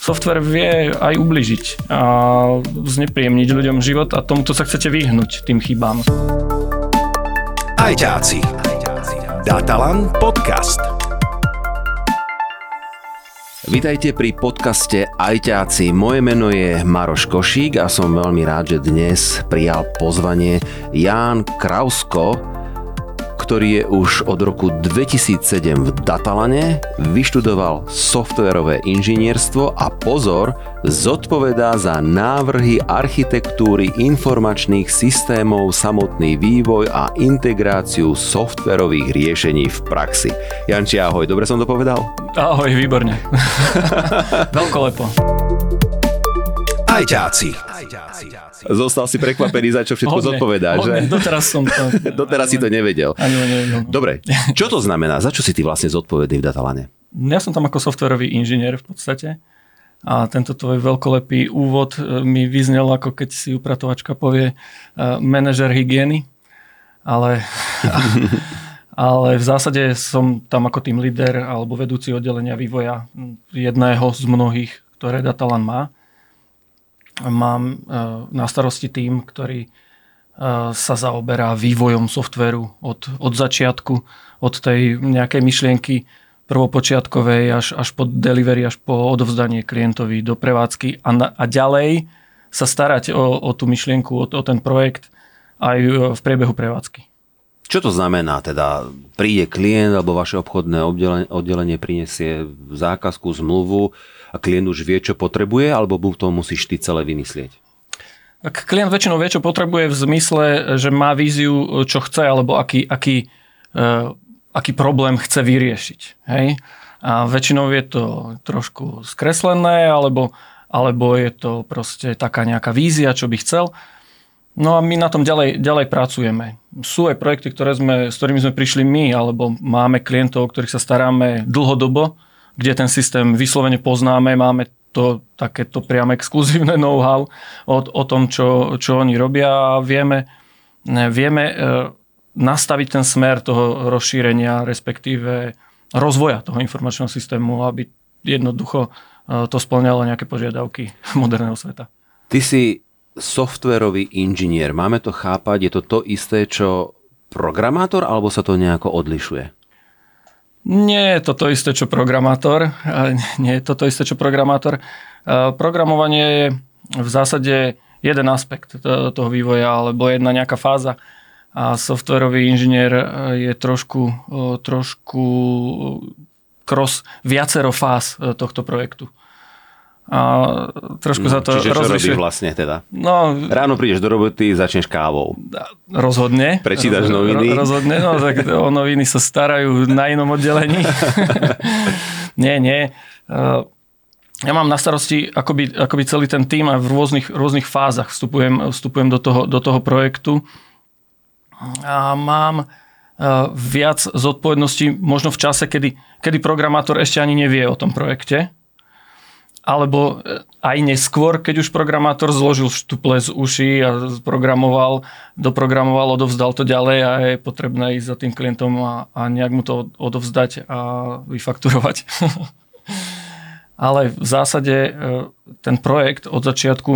software vie aj ubližiť a znepríjemniť ľuďom život a tomuto sa chcete vyhnúť tým chybám. Ajťáci. Datalan podcast. Vítajte pri podcaste Ajťáci. Moje meno je Maroš Košík a som veľmi rád, že dnes prijal pozvanie Ján Krausko, ktorý je už od roku 2007 v Datalane, vyštudoval softverové inžinierstvo a pozor, zodpovedá za návrhy architektúry informačných systémov, samotný vývoj a integráciu softverových riešení v praxi. Janči, ahoj, dobre som to povedal? Ahoj, výborne. Veľkolepo. Ajťáci. Zostal si prekvapený, za čo všetko Hodne, zodpovedá, hodne. že? Doteraz som to... Doteraz si to nevedel. Ani nevedel. Dobre, čo to znamená? Za čo si ty vlastne zodpovedný v Datalane? Ja som tam ako softwarový inžinier v podstate. A tento tvoj veľkolepý úvod e, mi vyznel, ako keď si upratovačka povie e, manažer hygieny. Ale, ale v zásade som tam ako tým líder alebo vedúci oddelenia vývoja jedného z mnohých, ktoré Datalan má. Mám e, na starosti tým, ktorý sa zaoberá vývojom softveru od, od začiatku, od tej nejakej myšlienky prvopočiatkovej až, až po delivery, až po odovzdanie klientovi do prevádzky a, na, a ďalej sa starať o, o tú myšlienku, o, o ten projekt aj v priebehu prevádzky. Čo to znamená? Teda príde klient alebo vaše obchodné oddelenie, oddelenie prinesie zákazku, zmluvu a klient už vie, čo potrebuje alebo mu to musíš ty celé vymyslieť? Tak klient väčšinou vie, čo potrebuje v zmysle, že má víziu, čo chce, alebo aký, aký, uh, aký problém chce vyriešiť. Hej? A väčšinou je to trošku skreslené, alebo, alebo je to proste taká nejaká vízia, čo by chcel. No a my na tom ďalej, ďalej pracujeme. Sú aj projekty, ktoré sme, s ktorými sme prišli my, alebo máme klientov, o ktorých sa staráme dlhodobo, kde ten systém vyslovene poznáme, máme to takéto priam exkluzívne know-how o, o tom, čo, čo oni robia a vieme, vieme e, nastaviť ten smer toho rozšírenia, respektíve rozvoja toho informačného systému, aby jednoducho e, to splňalo nejaké požiadavky moderného sveta. Ty si softverový inžinier. Máme to chápať, je to to isté, čo programátor, alebo sa to nejako odlišuje? Nie je to to isté, čo programátor. Nie je to to isté, čo programátor. Programovanie je v zásade jeden aspekt toho vývoja, alebo jedna nejaká fáza. A softwarový inžinier je trošku, trošku cross viacero fáz tohto projektu a trošku no, sa to čiže rozlišuje. robíš vlastne teda? No, Ráno prídeš do roboty, začneš kávou. Rozhodne. Prečítaš roz, noviny? Rozhodne, no tak o noviny sa starajú na inom oddelení. nie, nie. Ja mám na starosti akoby, akoby celý ten tým a v rôznych, rôznych fázach vstupujem, vstupujem do, toho, do toho projektu. A mám viac zodpovedností možno v čase, kedy, kedy programátor ešte ani nevie o tom projekte alebo e, aj neskôr, keď už programátor zložil štuple z uší a programoval, doprogramoval, odovzdal to ďalej a je potrebné ísť za tým klientom a, a nejak mu to odovzdať a vyfakturovať. Ale v zásade e, ten projekt od začiatku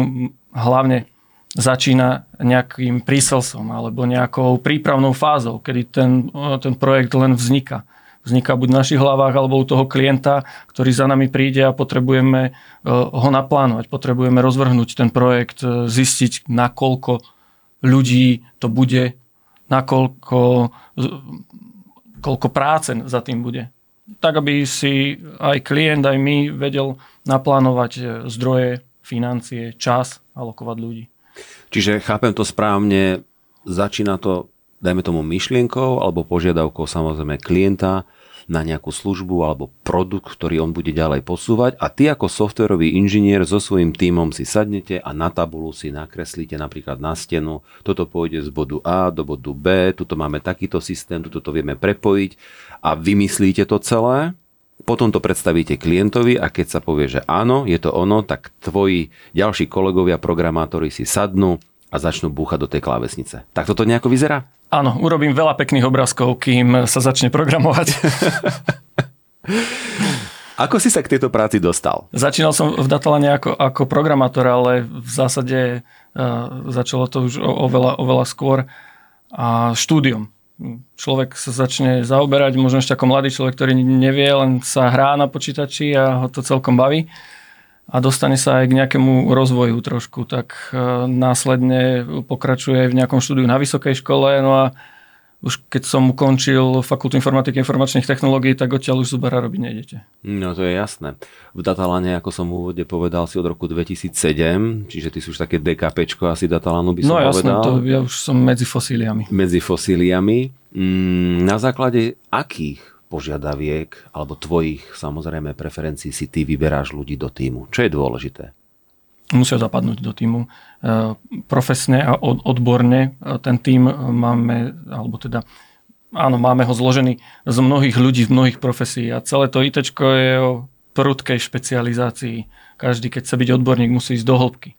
hlavne začína nejakým príselsom alebo nejakou prípravnou fázou, kedy ten, e, ten projekt len vzniká vzniká buď v našich hlavách alebo u toho klienta, ktorý za nami príde a potrebujeme e, ho naplánovať, potrebujeme rozvrhnúť ten projekt, e, zistiť, nakoľko ľudí to bude, nakoľko koľko práce za tým bude. Tak, aby si aj klient, aj my vedel naplánovať e, zdroje, financie, čas, alokovať ľudí. Čiže chápem to správne, začína to dajme tomu myšlienkou alebo požiadavkou samozrejme klienta na nejakú službu alebo produkt, ktorý on bude ďalej posúvať. A ty ako softverový inžinier so svojím tímom si sadnete a na tabulu si nakreslíte napríklad na stenu, toto pôjde z bodu A do bodu B, tuto máme takýto systém, tuto to vieme prepojiť. A vymyslíte to celé, potom to predstavíte klientovi a keď sa povie, že áno, je to ono, tak tvoji ďalší kolegovia, programátori si sadnú a začnú búchať do tej klávesnice. Tak toto nejako vyzerá? Áno, urobím veľa pekných obrázkov, kým sa začne programovať. Ako si sa k tejto práci dostal? Začínal som v Datalane ako, ako programátor, ale v zásade uh, začalo to už oveľa, oveľa skôr a štúdium. Človek sa začne zaoberať, možno ešte ako mladý človek, ktorý nevie, len sa hrá na počítači a ho to celkom baví a dostane sa aj k nejakému rozvoju trošku, tak uh, následne pokračuje v nejakom štúdiu na vysokej škole, no a už keď som ukončil fakultu informatiky a informačných technológií, tak odtiaľ už zubara robiť nejdete. No to je jasné. V Datalane, ako som v úvode povedal, si od roku 2007, čiže ty sú už také DKPčko asi Datalanu by som no, jasné, povedal. to ja už som medzi fosíliami. Medzi fosíliami. Mm, na základe akých požiadaviek alebo tvojich samozrejme preferencií si ty vyberáš ľudí do týmu? Čo je dôležité? musia zapadnúť do týmu. E, profesne a odborne e, ten tým máme, alebo teda áno, máme ho zložený z mnohých ľudí, z mnohých profesí a celé to IT je o prudkej špecializácii. Každý, keď chce byť odborník, musí ísť do hĺbky.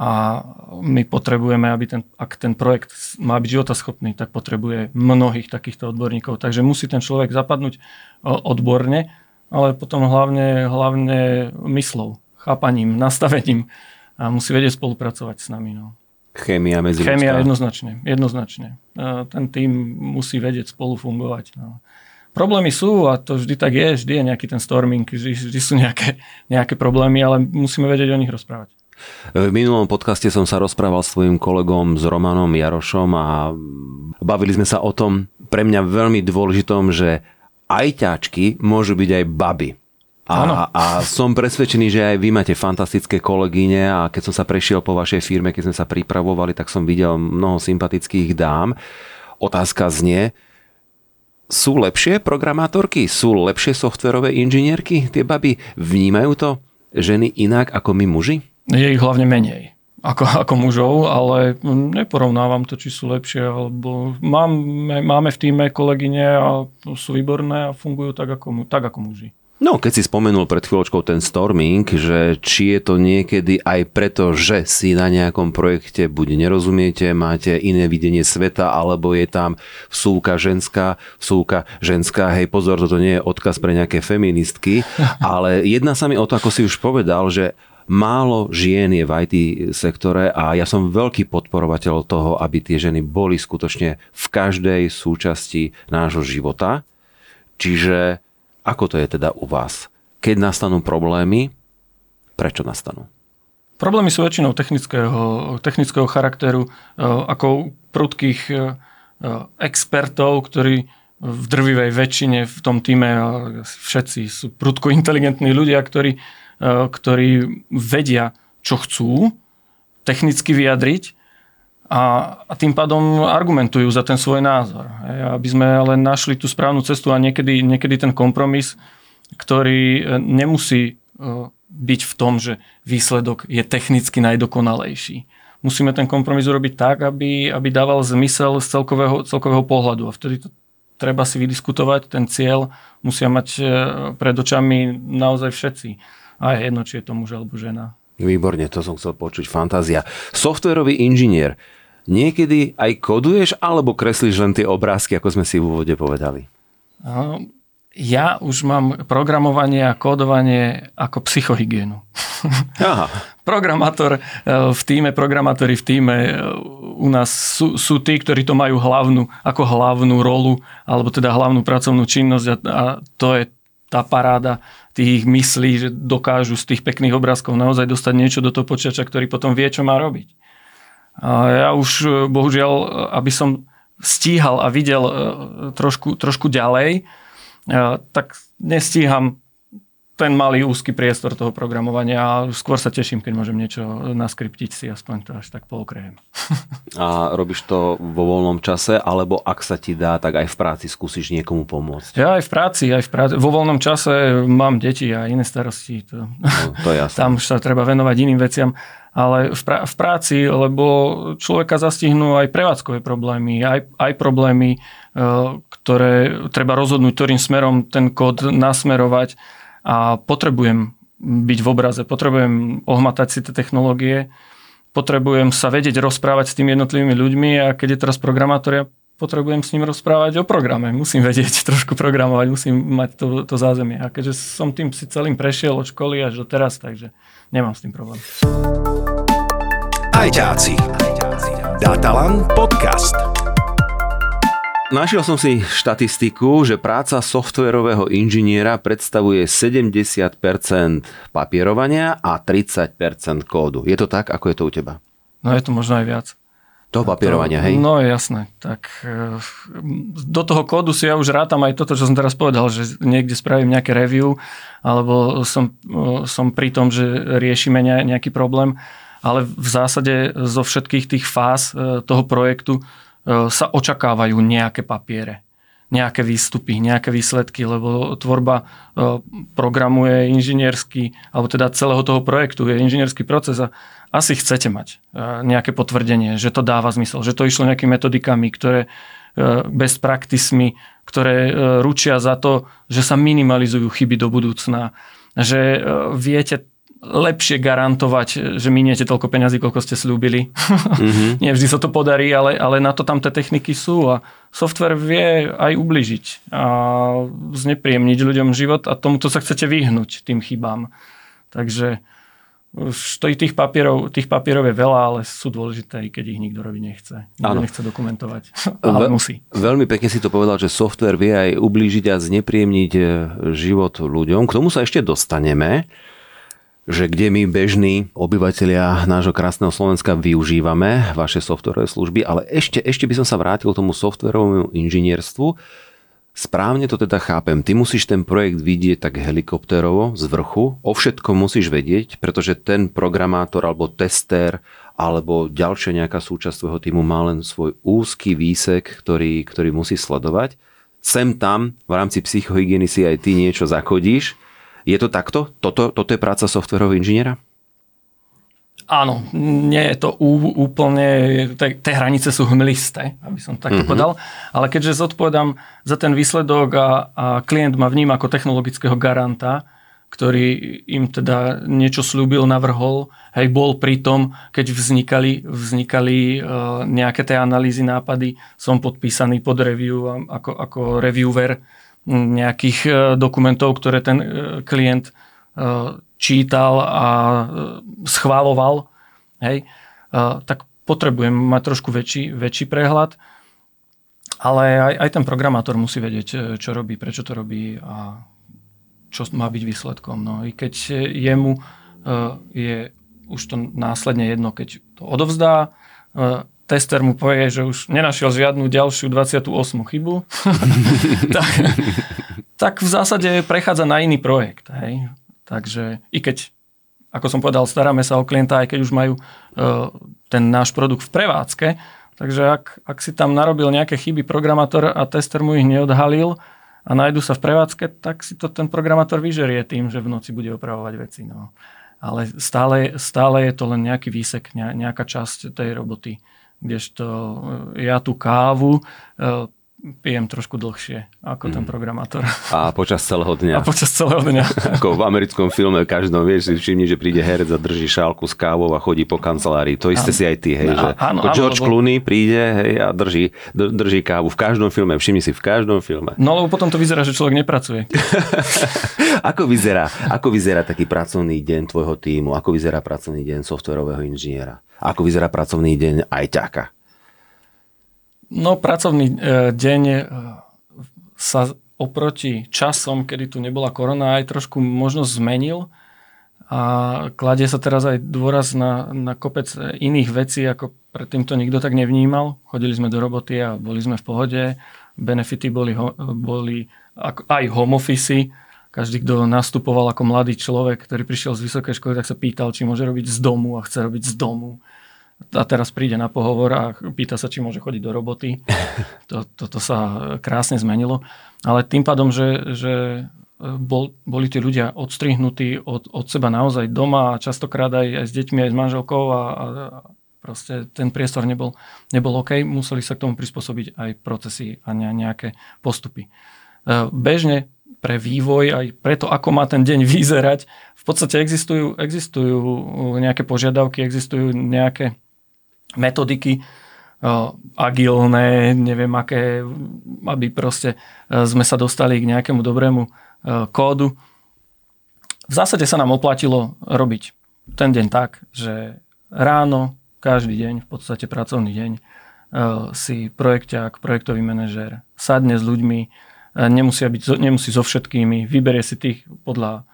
A my potrebujeme, aby ten, ak ten projekt má byť životaschopný, tak potrebuje mnohých takýchto odborníkov. Takže musí ten človek zapadnúť e, odborne, ale potom hlavne, hlavne myslou chápaním, nastavením a musí vedieť spolupracovať s nami. No. Chémia medzi Chémia jednoznačne, jednoznačne. Ten tým musí vedieť spolu fungovať. No. Problémy sú a to vždy tak je, vždy je nejaký ten storming, vždy, vždy sú nejaké, nejaké problémy, ale musíme vedieť o nich rozprávať. V minulom podcaste som sa rozprával s svojim kolegom, s Romanom Jarošom a bavili sme sa o tom, pre mňa veľmi dôležitom, že ajťáčky môžu byť aj baby. A, a som presvedčený, že aj vy máte fantastické kolegyne a keď som sa prešiel po vašej firme, keď sme sa pripravovali, tak som videl mnoho sympatických dám. Otázka znie, sú lepšie programátorky? Sú lepšie softverové inžinierky? Tie baby vnímajú to ženy inak ako my muži? Je ich hlavne menej ako, ako mužov, ale neporovnávam to, či sú lepšie, alebo máme, máme v týme kolegyne a sú výborné a fungujú tak ako, tak ako muži. No, keď si spomenul pred chvíľočkou ten storming, že či je to niekedy aj preto, že si na nejakom projekte buď nerozumiete, máte iné videnie sveta, alebo je tam vsúka ženská, vsúka ženská, hej pozor, toto nie je odkaz pre nejaké feministky, ale jedna sa mi o to, ako si už povedal, že málo žien je v IT sektore a ja som veľký podporovateľ toho, aby tie ženy boli skutočne v každej súčasti nášho života. Čiže ako to je teda u vás? Keď nastanú problémy, prečo nastanú? Problémy sú väčšinou technického, technického charakteru, e, ako prudkých e, expertov, ktorí v drvivej väčšine v tom týme, všetci sú prudko inteligentní ľudia, ktorí, e, ktorí vedia, čo chcú technicky vyjadriť a, a tým pádom argumentujú za ten svoj názor. Aby sme ale našli tú správnu cestu a niekedy, niekedy ten kompromis, ktorý e, nemusí e, byť v tom, že výsledok je technicky najdokonalejší. Musíme ten kompromis urobiť tak, aby, aby dával zmysel z celkového, celkového pohľadu. A vtedy to treba si vydiskutovať, ten cieľ musia mať e, pred očami naozaj všetci. A je jedno, či je to muž alebo žena. Výborne, to som chcel počuť. Fantázia. Softwarový inžinier niekedy aj koduješ alebo kreslíš len tie obrázky, ako sme si v úvode povedali? Ja už mám programovanie a kódovanie ako psychohygienu. Aha. Programátor e, v týme, programátori v týme e, u nás sú, sú tí, ktorí to majú hlavnú, ako hlavnú rolu, alebo teda hlavnú pracovnú činnosť a, a to je tá paráda tých myslí, že dokážu z tých pekných obrázkov naozaj dostať niečo do toho počítača, ktorý potom vie, čo má robiť. A ja už e, bohužiaľ, e, aby som stíhal a videl e, trošku, trošku ďalej, tak nestíham ten malý úzky priestor toho programovania a skôr sa teším, keď môžem niečo naskriptiť si, aspoň to až tak polokrejem. A robíš to vo voľnom čase, alebo ak sa ti dá, tak aj v práci skúsiš niekomu pomôcť? Ja aj v práci, aj v práci. Vo voľnom čase mám deti a iné starosti. To, no, to jasné. Tam sa treba venovať iným veciam ale v, pra- v práci, lebo človeka zastihnú aj prevádzkové problémy, aj, aj problémy, e, ktoré treba rozhodnúť, ktorým smerom ten kód nasmerovať a potrebujem byť v obraze, potrebujem ohmatať si tie technológie, potrebujem sa vedieť rozprávať s tými jednotlivými ľuďmi a keď je teraz programátor, ja potrebujem s ním rozprávať o programe. Musím vedieť trošku programovať, musím mať to, to zázemie. A keďže som tým si celým prešiel od školy až do teraz, takže nemám s tým problém. Ajťáci. Datalan podcast. Našiel som si štatistiku, že práca softverového inžiniera predstavuje 70% papierovania a 30% kódu. Je to tak, ako je to u teba? No je to možno aj viac. Toho papierovania, hej? No jasné. Tak e, do toho kódu si ja už rátam aj toto, čo som teraz povedal, že niekde spravím nejaké review, alebo som, e, som pri tom, že riešime nejaký problém, ale v zásade zo všetkých tých fáz e, toho projektu sa očakávajú nejaké papiere, nejaké výstupy, nejaké výsledky, lebo tvorba e, programu je inžinierský, alebo teda celého toho projektu je inžinierský proces a asi chcete mať e, nejaké potvrdenie, že to dáva zmysel, že to išlo nejakými metodikami, ktoré bez praktismi, ktoré ručia za to, že sa minimalizujú chyby do budúcna, že viete lepšie garantovať, že miniete toľko peňazí, koľko ste slúbili. Mm-hmm. Nie vždy sa to podarí, ale, ale na to tam tie techniky sú a software vie aj ubližiť a znepríjemniť ľuďom život a tomuto sa chcete vyhnúť, tým chybám. Takže stojí tých papierov, tých papierov je veľa, ale sú dôležité, keď ich nikto robiť nechce. Nikto ano. nechce dokumentovať, ale Ve- musí. Veľmi pekne si to povedal, že software vie aj ublížiť a znepríjemniť e, život ľuďom. K tomu sa ešte dostaneme že kde my bežní obyvateľia nášho krásneho Slovenska využívame vaše softwarové služby, ale ešte, ešte by som sa vrátil k tomu softwarovému inžinierstvu. Správne to teda chápem. Ty musíš ten projekt vidieť tak helikopterovo z vrchu. O všetkom musíš vedieť, pretože ten programátor alebo tester alebo ďalšia nejaká súčasť tvojho týmu má len svoj úzky výsek, ktorý, ktorý musí sledovať. Sem tam v rámci psychohygieny si aj ty niečo zakodíš, je to takto? Toto, toto je práca softverového inžiniera? Áno, nie je to úplne, tie hranice sú hmlisté, aby som takto uh-huh. povedal, ale keďže zodpovedám za ten výsledok a, a klient ma vníma ako technologického garanta, ktorý im teda niečo slúbil, navrhol, hej, bol pri tom, keď vznikali, vznikali uh, nejaké tie analýzy, nápady, som podpísaný pod review ako, ako reviewer nejakých e, dokumentov, ktoré ten e, klient e, čítal a schváloval, hej, tak potrebujem mať trošku väčší, väčší prehľad, ale aj, aj ten programátor musí vedieť, čo robí, prečo to robí a čo má byť výsledkom. No, I keď jemu je už to následne jedno, keď to odovzdá, tester mu povie, že už nenašiel žiadnu ďalšiu 28 chybu, tak, tak v zásade prechádza na iný projekt. Hej. Takže i keď, ako som povedal, staráme sa o klienta, aj keď už majú uh, ten náš produkt v prevádzke, takže ak, ak si tam narobil nejaké chyby programátor a tester mu ich neodhalil a nájdu sa v prevádzke, tak si to ten programátor vyžerie tým, že v noci bude opravovať veci. No. Ale stále, stále je to len nejaký výsek, nejaká časť tej roboty kdežto e, ja tú kávu e, pijem trošku dlhšie ako mm. ten mhm. programátor. A počas celého dňa. A počas celého dňa. ako v americkom filme, každom vieš si všimni, že príde herec a drží šálku s kávou a chodí po kancelárii. To isté si aj ty, hej, že áno, áno, George lebo... Clooney príde hej, a drží, drží kávu v každom filme. Všimni si v každom filme. No lebo potom to vyzerá, že človek nepracuje. ako, vyzerá, ako vyzerá taký pracovný deň tvojho týmu? Ako vyzerá pracovný deň softverového inžiniera? Ako vyzerá pracovný deň aj ťaka? No, pracovný e, deň e, sa oproti časom, kedy tu nebola korona, aj trošku možno zmenil. A kladie sa teraz aj dôraz na, na kopec iných vecí, ako predtým to nikto tak nevnímal. Chodili sme do roboty a boli sme v pohode. Benefity boli, boli aj home office. Každý, kto nastupoval ako mladý človek, ktorý prišiel z vysokej školy, tak sa pýtal, či môže robiť z domu a chce robiť z domu a teraz príde na pohovor a pýta sa, či môže chodiť do roboty. To, toto sa krásne zmenilo. Ale tým pádom, že, že bol, boli tí ľudia odstrihnutí od, od seba naozaj doma a častokrát aj, aj s deťmi, aj s manželkou a, a proste ten priestor nebol, nebol OK, museli sa k tomu prispôsobiť aj procesy a nejaké postupy. E, bežne pre vývoj, aj preto, ako má ten deň vyzerať, v podstate existujú, existujú nejaké požiadavky, existujú nejaké metodiky, agilné, neviem aké, aby proste sme sa dostali k nejakému dobrému kódu. V zásade sa nám oplatilo robiť ten deň tak, že ráno, každý deň, v podstate pracovný deň, si projekťák, projektový manažér sadne s ľuďmi, nemusia byť, nemusí so všetkými, vyberie si tých podľa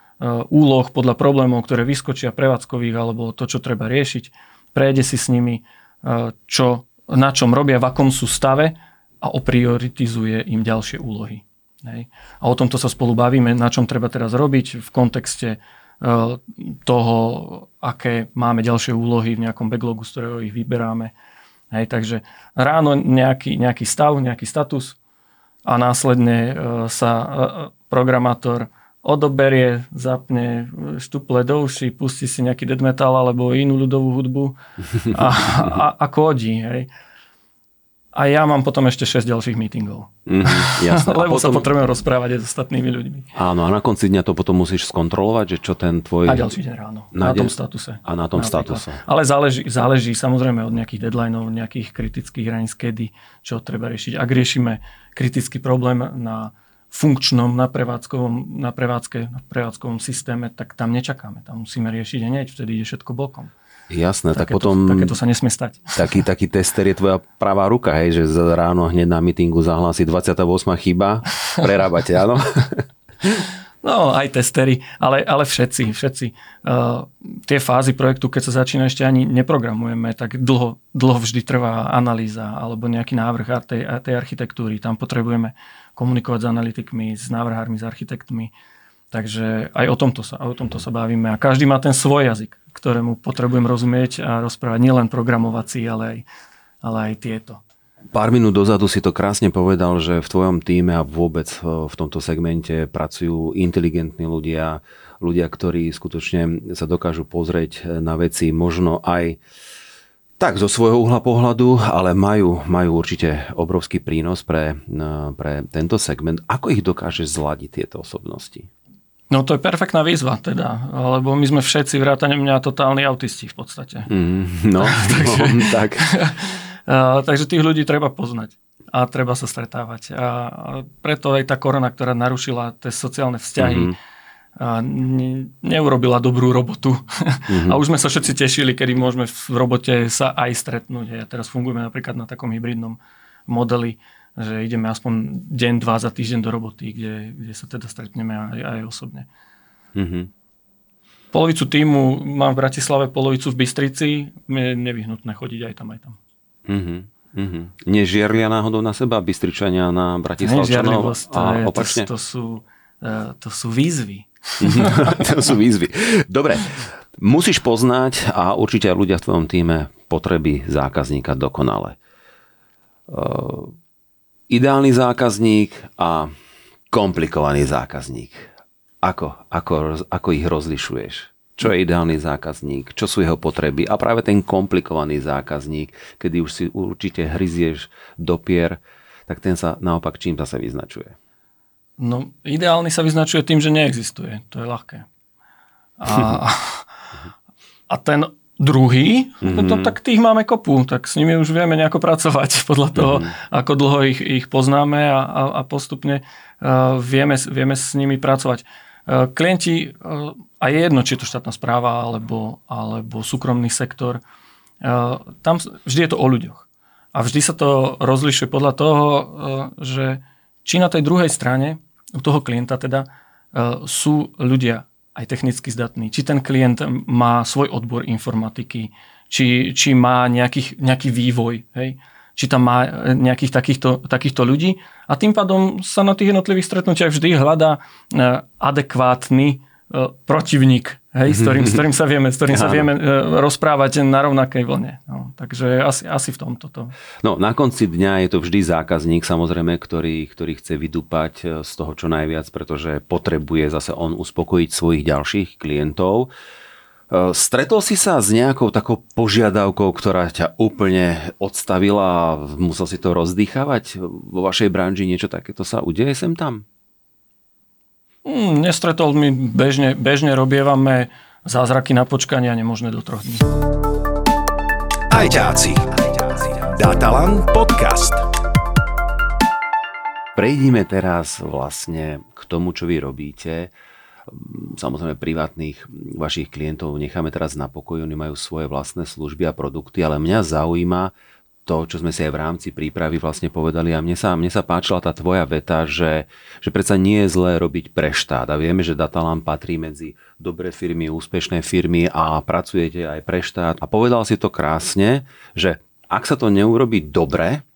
úloh, podľa problémov, ktoré vyskočia prevádzkových alebo to, čo treba riešiť, prejde si s nimi, čo na čom robia, v akom sú stave a oprioritizuje im ďalšie úlohy. Hej. A o tomto sa spolu bavíme, na čom treba teraz robiť v kontexte e, toho, aké máme ďalšie úlohy v nejakom backlogu, z ktorého ich vyberáme. Hej, takže ráno nejaký, nejaký stav, nejaký status a následne e, sa e, programátor odoberie, zapne štuple do uši, pustí si nejaký dead metal alebo inú ľudovú hudbu a, a, a kódi. Hej. A ja mám potom ešte 6 ďalších meetingov. Mm, jasné. Lebo potom... sa potrebujem rozprávať aj s ostatnými ľuďmi. Áno, a na konci dňa to potom musíš skontrolovať, že čo ten tvoj... A ďalší deň ráno. Na, na tom statuse. A na tom napríklad. statuse. Ale záleží, záleží samozrejme od nejakých deadlineov, nejakých kritických hraníc, kedy, čo treba riešiť. Ak riešime kritický problém na funkčnom na, prevádzkovom, na, prevádzke, na prevádzkovom systéme, tak tam nečakáme. Tam musíme riešiť hneď, vtedy ide všetko bokom. Jasné, tak potom... Takéto sa nesmie stať. Taký, taký tester je tvoja pravá ruka, hej, že ráno hneď na mítingu zahlási 28 chyba, prerábate, áno? No, aj testery, ale, ale všetci, všetci. Uh, tie fázy projektu, keď sa začína, ešte ani neprogramujeme, tak dlho, dlho vždy trvá analýza alebo nejaký návrh tej, tej architektúry. Tam potrebujeme komunikovať s analytikmi, s návrhármi, s architektmi. Takže aj o tomto sa, o tomto sa bavíme. A každý má ten svoj jazyk, ktorému potrebujem rozumieť a rozprávať nielen programovací, ale aj, ale aj tieto. Pár minút dozadu si to krásne povedal, že v tvojom týme a vôbec v tomto segmente pracujú inteligentní ľudia, ľudia, ktorí skutočne sa dokážu pozrieť na veci možno aj tak, zo svojho uhla pohľadu, ale majú, majú určite obrovský prínos pre, pre tento segment. Ako ich dokáže zladiť tieto osobnosti? No to je perfektná výzva teda, lebo my sme všetci vrátane mňa totálni autisti v podstate. Mm, no, takže, no, tak. takže tých ľudí treba poznať a treba sa stretávať. A preto aj tá korona, ktorá narušila tie sociálne vzťahy, mm-hmm a ne, neurobila dobrú robotu. Mm-hmm. A už sme sa všetci tešili, kedy môžeme v robote sa aj stretnúť. A teraz fungujeme napríklad na takom hybridnom modeli, že ideme aspoň deň, dva za týždeň do roboty, kde, kde sa teda stretneme aj, aj osobne. Mm-hmm. Polovicu týmu mám v Bratislave, polovicu v Bystrici. Je nevyhnutné chodiť aj tam, aj tam. Mm-hmm. Mm-hmm. Nežiarlia náhodou na seba Bystričania na Bratislavčanov a opačne? To, to, sú, e, to sú výzvy. to sú výzvy. Dobre, musíš poznať a určite aj ľudia v tvojom týme potreby zákazníka dokonale. Uh, ideálny zákazník a komplikovaný zákazník. Ako, ako, ako ich rozlišuješ? Čo je ideálny zákazník? Čo sú jeho potreby? A práve ten komplikovaný zákazník, kedy už si určite hryzieš do pier, tak ten sa naopak čím zase vyznačuje? No, ideálny sa vyznačuje tým, že neexistuje. To je ľahké. A, a ten druhý, mm-hmm. to, tak tých máme kopu, tak s nimi už vieme nejako pracovať podľa toho, mm-hmm. ako dlho ich, ich poznáme a, a, a postupne uh, vieme, vieme s nimi pracovať. Uh, klienti, uh, a je jedno, či je to štátna správa alebo, alebo súkromný sektor, uh, tam vždy je to o ľuďoch. A vždy sa to rozlišuje podľa toho, uh, že či na tej druhej strane u toho klienta teda e, sú ľudia aj technicky zdatní. Či ten klient má svoj odbor informatiky, či, či má nejakých, nejaký vývoj, hej? či tam má nejakých takýchto, takýchto ľudí. A tým pádom sa na tých jednotlivých stretnutiach vždy hľadá e, adekvátny E, protivník, hej, s, ktorým, s ktorým sa vieme, s ktorým sa vieme e, rozprávať na rovnakej vlne. No, takže asi, asi v tomto. To. No, na konci dňa je to vždy zákazník, samozrejme, ktorý, ktorý chce vydúpať e, z toho čo najviac, pretože potrebuje zase on uspokojiť svojich ďalších klientov. Stretol si sa s nejakou takou požiadavkou, ktorá ťa úplne odstavila a musel si to rozdýchavať? Vo vašej branži niečo takéto sa udeje sem tam? Mm, nestretol mi, bežne, bežne robievame zázraky na počkanie a nemožné do troch dní. Ajťáci. Datalan podcast. Prejdime teraz vlastne k tomu, čo vy robíte. Samozrejme privátnych vašich klientov necháme teraz na pokoji, oni majú svoje vlastné služby a produkty, ale mňa zaujíma to, čo sme si aj v rámci prípravy vlastne povedali. A mne sa, mne sa páčila tá tvoja veta, že, že predsa nie je zlé robiť pre štát. A vieme, že Datalam patrí medzi dobré firmy, úspešné firmy a pracujete aj pre štát. A povedal si to krásne, že ak sa to neurobi dobre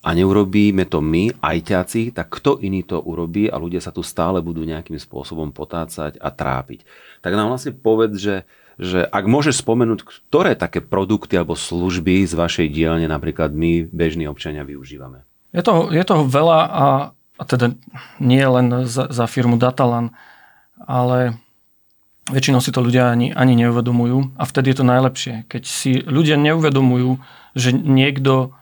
a neurobíme to my, ajťáci, tak kto iný to urobí a ľudia sa tu stále budú nejakým spôsobom potácať a trápiť. Tak nám vlastne povedz, že že ak môžeš spomenúť, ktoré také produkty alebo služby z vašej dielne napríklad my, bežní občania, využívame. Je toho, je toho veľa a, a teda nie len za, za firmu Datalan, ale väčšinou si to ľudia ani, ani neuvedomujú a vtedy je to najlepšie. Keď si ľudia neuvedomujú, že niekto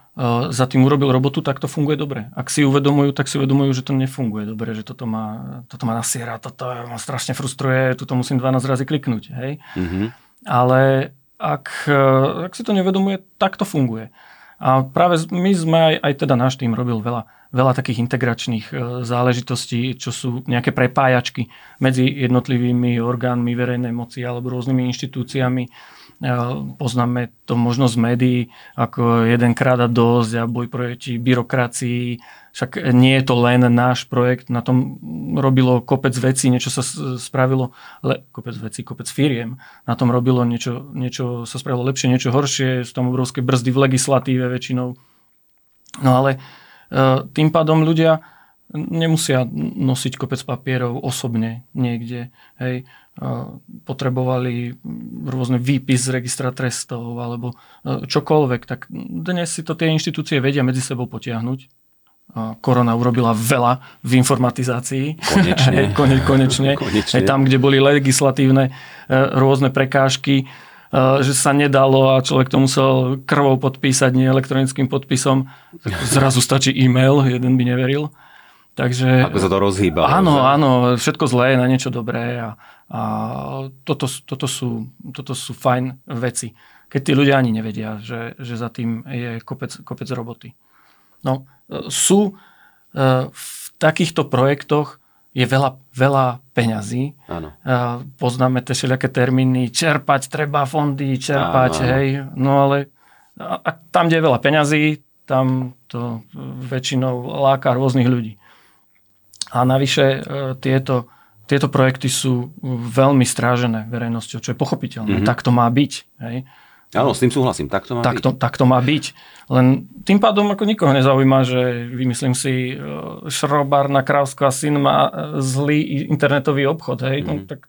za tým urobil robotu, tak to funguje dobre. Ak si uvedomujú, tak si uvedomujú, že to nefunguje dobre, že toto ma, toto ma nasiera, toto ma strašne frustruje, toto musím 12 razy kliknúť. Hej? Mm-hmm. Ale ak, eh, ak si to nevedomuje, tak to funguje. A práve my sme aj, aj teda náš tým robil veľa, veľa takých integračných eh, záležitostí, čo sú nejaké prepájačky medzi jednotlivými orgánmi verejnej moci alebo rôznymi inštitúciami Poznáme to možno z médií ako jedenkrát a dosť a boj proti byrokracii. Však nie je to len náš projekt, na tom robilo kopec vecí, niečo sa spravilo, le, kopec vecí, kopec firiem, na tom robilo niečo, niečo sa spravilo lepšie, niečo horšie, sú tam obrovské brzdy v legislatíve väčšinou. No ale e, tým pádom ľudia nemusia nosiť kopec papierov osobne niekde. Hej potrebovali rôzne výpis z registra trestov alebo e, čokoľvek, tak dnes si to tie inštitúcie vedia medzi sebou potiahnuť. Korona urobila veľa v informatizácii. Konečne. Kone, konečne. konečne. Aj tam, kde boli legislatívne e, rôzne prekážky, e, že sa nedalo a človek to musel krvou podpísať, nie elektronickým podpisom. Zrazu stačí e-mail, jeden by neveril. Takže, Ako sa to rozhýba. Áno, áno, všetko zlé je na niečo dobré a, a toto, toto, sú, toto sú fajn veci. Keď tí ľudia ani nevedia, že, že za tým je kopec, kopec roboty. No, sú e, v takýchto projektoch je veľa, veľa peňazí. Áno. E, poznáme tie všelijaké termíny, čerpať treba fondy, čerpať, áno, hej. No ale a, a tam, kde je veľa peňazí, tam to väčšinou láka rôznych ľudí. A navyše e, tieto, tieto projekty sú veľmi strážené verejnosťou, čo je pochopiteľné. Mm-hmm. Tak to má byť. Hej. Áno, s tým súhlasím, tak to má tak byť. To, tak to má byť. Len tým pádom ako nikoho nezaujíma, že vymyslím si, e, šrobár na Krávsko a syn má e, zlý internetový obchod. Hej. Mm-hmm. No, tak,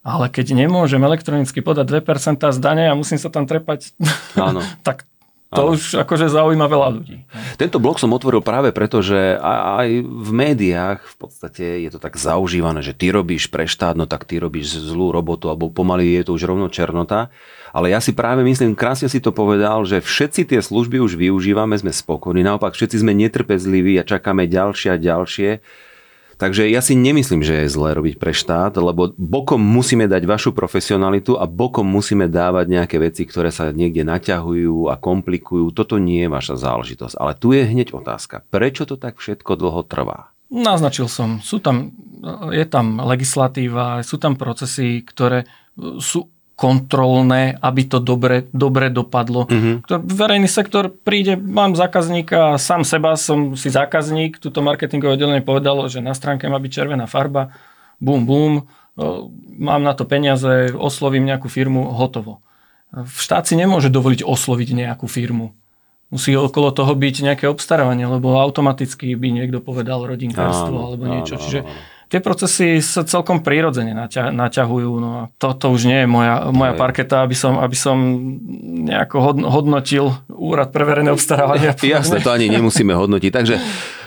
ale keď nemôžem elektronicky podať 2% z dane a musím sa tam trepať, Áno. tak to už akože zaujíma veľa ľudí. Tento blog som otvoril práve preto, že aj v médiách v podstate je to tak zaužívané, že ty robíš pre štát, no tak ty robíš zlú robotu, alebo pomaly je to už rovno černota. Ale ja si práve myslím, krásne si to povedal, že všetci tie služby už využívame, sme spokojní, naopak všetci sme netrpezliví a čakáme ďalšie a ďalšie. Takže ja si nemyslím, že je zlé robiť pre štát, lebo bokom musíme dať vašu profesionalitu a bokom musíme dávať nejaké veci, ktoré sa niekde naťahujú a komplikujú. Toto nie je vaša záležitosť. Ale tu je hneď otázka. Prečo to tak všetko dlho trvá? Naznačil som. Sú tam, je tam legislatíva, sú tam procesy, ktoré sú kontrolné, aby to dobre, dobre dopadlo. Mm-hmm. Verejný sektor príde, mám zákazníka, sám seba som si zákazník, túto marketingové oddelenie povedalo, že na stránke má byť červená farba, bum, bum, mám na to peniaze, oslovím nejakú firmu, hotovo. Štát si nemôže dovoliť osloviť nejakú firmu. Musí okolo toho byť nejaké obstarávanie, lebo automaticky by niekto povedal rodinkárstvo alebo niečo. Čiže tie procesy sa celkom prirodzene naťa, naťahujú. No a toto už nie je moja, moja parketa, aby som, aby som nejako hodnotil úrad pre verejné obstarávanie. Jasne, to ani nemusíme hodnotiť. Takže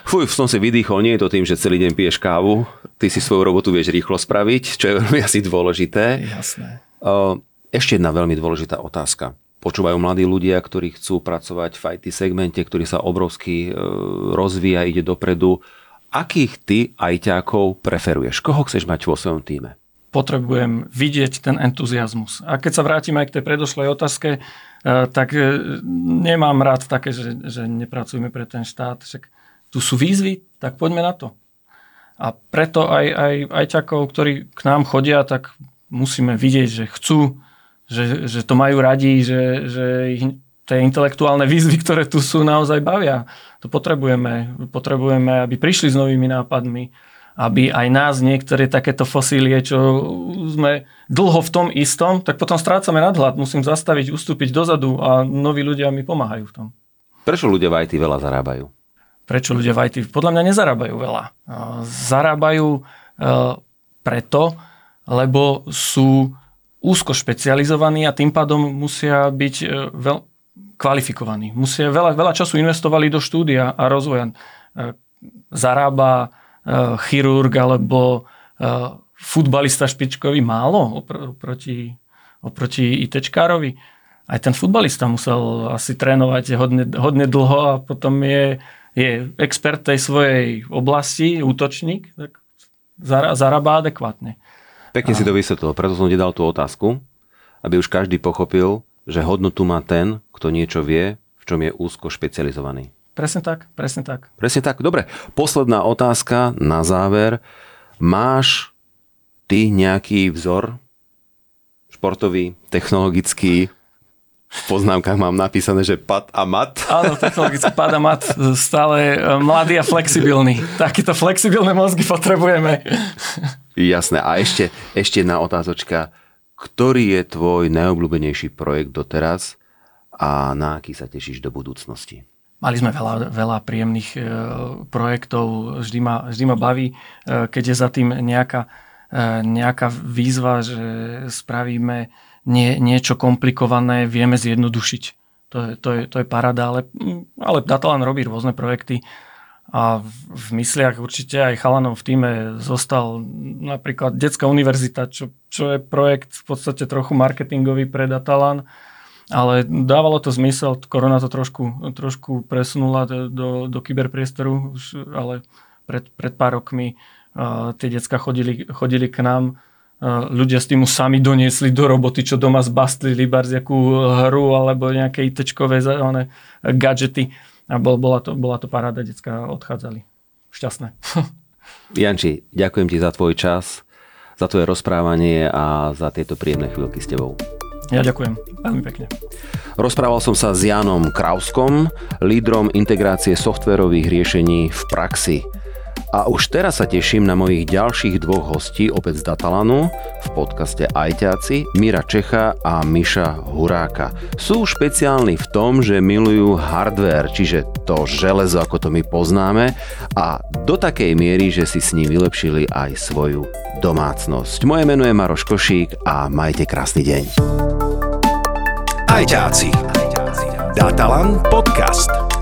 fuj, som si vydýchol, nie je to tým, že celý deň piješ kávu, ty si svoju robotu vieš rýchlo spraviť, čo je veľmi asi dôležité. Jasné. Ešte jedna veľmi dôležitá otázka. Počúvajú mladí ľudia, ktorí chcú pracovať v IT segmente, ktorý sa obrovsky e, rozvíja, ide dopredu akých ty ajťákov preferuješ? Koho chceš mať vo svojom týme? Potrebujem vidieť ten entuziasmus. A keď sa vrátim aj k tej predošlej otázke, tak e, nemám rád také, že, že nepracujeme pre ten štát. Však tu sú výzvy, tak poďme na to. A preto aj, aj, aj ktorí k nám chodia, tak musíme vidieť, že chcú, že, že to majú radi, že, že ich tie intelektuálne výzvy, ktoré tu sú, naozaj bavia. To potrebujeme. Potrebujeme, aby prišli s novými nápadmi, aby aj nás niektoré takéto fosílie, čo sme dlho v tom istom, tak potom strácame nadhľad. Musím zastaviť, ustúpiť dozadu a noví ľudia mi pomáhajú v tom. Prečo ľudia v IT veľa zarábajú? Prečo ľudia v IT? Podľa mňa nezarábajú veľa. Zarábajú e, preto, lebo sú úzko špecializovaní a tým pádom musia byť e, veľ, kvalifikovaní. Musia, veľa, veľa času investovali do štúdia a rozvoja. E, zarába e, chirurg alebo futbalista špičkový málo oproti, oproti ITčkárovi. Aj ten futbalista musel asi trénovať hodne, hodne dlho a potom je, je expert tej svojej oblasti, útočník, tak zarába adekvátne. Pekne si to vysvetlil, preto som ti dal tú otázku, aby už každý pochopil, že hodnotu má ten, kto niečo vie, v čom je úzko špecializovaný. Presne tak, presne tak. Presne tak, dobre. Posledná otázka na záver. Máš ty nejaký vzor športový, technologický, v poznámkach mám napísané, že pad a mat. Áno, technologicky pad a mat. Stále e, mladý a flexibilný. Takéto flexibilné mozgy potrebujeme. Jasné. A ešte, ešte na otázočka. Ktorý je tvoj najobľúbenejší projekt doteraz a na aký sa tešíš do budúcnosti? Mali sme veľa, veľa príjemných e, projektov. Vždy ma, vždy ma baví, e, keď je za tým nejaká, e, nejaká výzva, že spravíme nie, niečo komplikované, vieme zjednodušiť. To je, to je, to je parada, ale, ale Datalan robí rôzne projekty a v mysliach určite aj chalanom v týme zostal napríklad Detská univerzita, čo, čo je projekt v podstate trochu marketingový pre Datalan, ale dávalo to zmysel, korona to trošku, trošku presunula do, do, do kyberpriestoru, ale pred, pred pár rokmi uh, tie decka chodili, chodili k nám, uh, ľudia s tým sami doniesli do roboty, čo doma zbastlili, nejakú hru alebo nejaké ITčkové gadžety a bol, bola, to, bola to paráda, detská odchádzali. Šťastné. Janči, ďakujem ti za tvoj čas, za tvoje rozprávanie a za tieto príjemné chvíľky s tebou. Ja ďakujem, veľmi pekne. Rozprával som sa s Janom Krauskom, lídrom integrácie softverových riešení v praxi. A už teraz sa teším na mojich ďalších dvoch hostí opäť z Datalanu v podcaste Ajťáci, Mira Čecha a Miša Huráka. Sú špeciálni v tom, že milujú hardware, čiže to železo, ako to my poznáme a do takej miery, že si s ním vylepšili aj svoju domácnosť. Moje meno je Maroš Košík a majte krásny deň. Ajťáci. Datalan podcast.